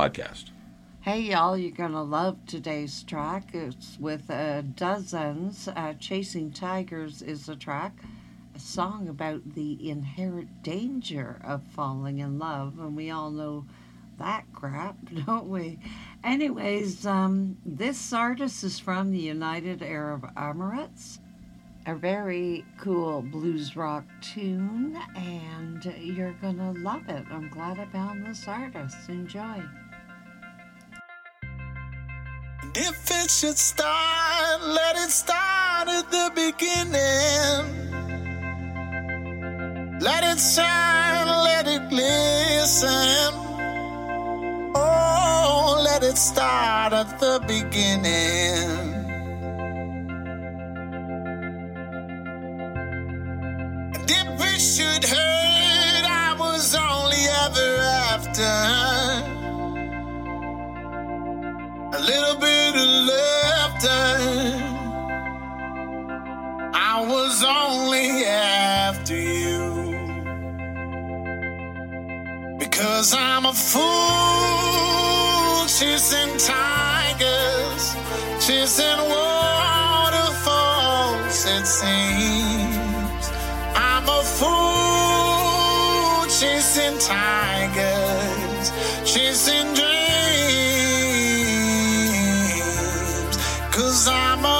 Podcast. Hey y'all, you're gonna love today's track. It's with uh, Dozenz. Uh, Chasing Tigers is a track, a song about the inherent danger of falling in love, and we all know that crap, don't we? Anyways, um, this artist is from the United Arab Emirates. A very cool blues rock tune, and you're gonna love it. I'm glad I found this artist. Enjoy. If it should start, let it start at the beginning. Let it shine, let it glisten. Oh, let it start at the beginning. Was only after you because I'm a fool chasing tigers, chasing waterfalls. It seems I'm a fool chasing tigers, chasing dreams. Cause I'm a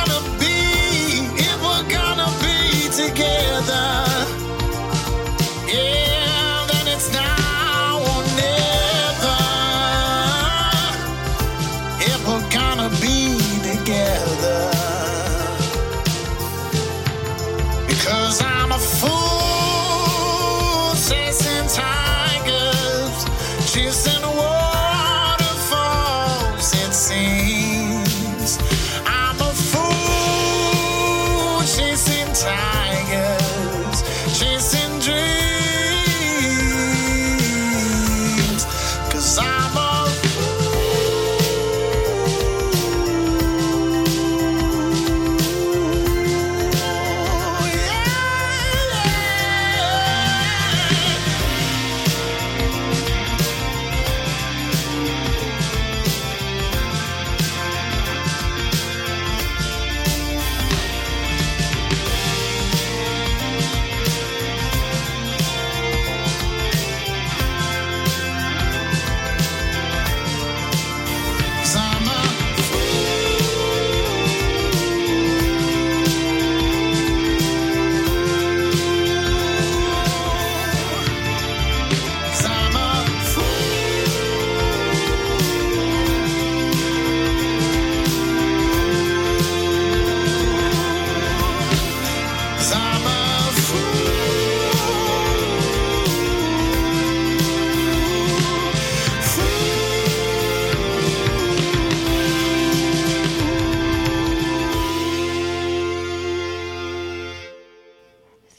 tigers, chasing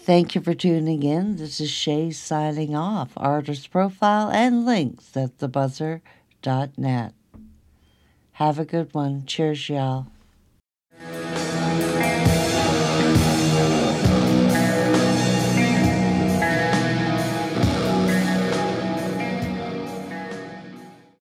Thank you for tuning in. This is Shay signing off. Artist profile and links at thebuzzr.net. Have a good one. Cheers, y'all.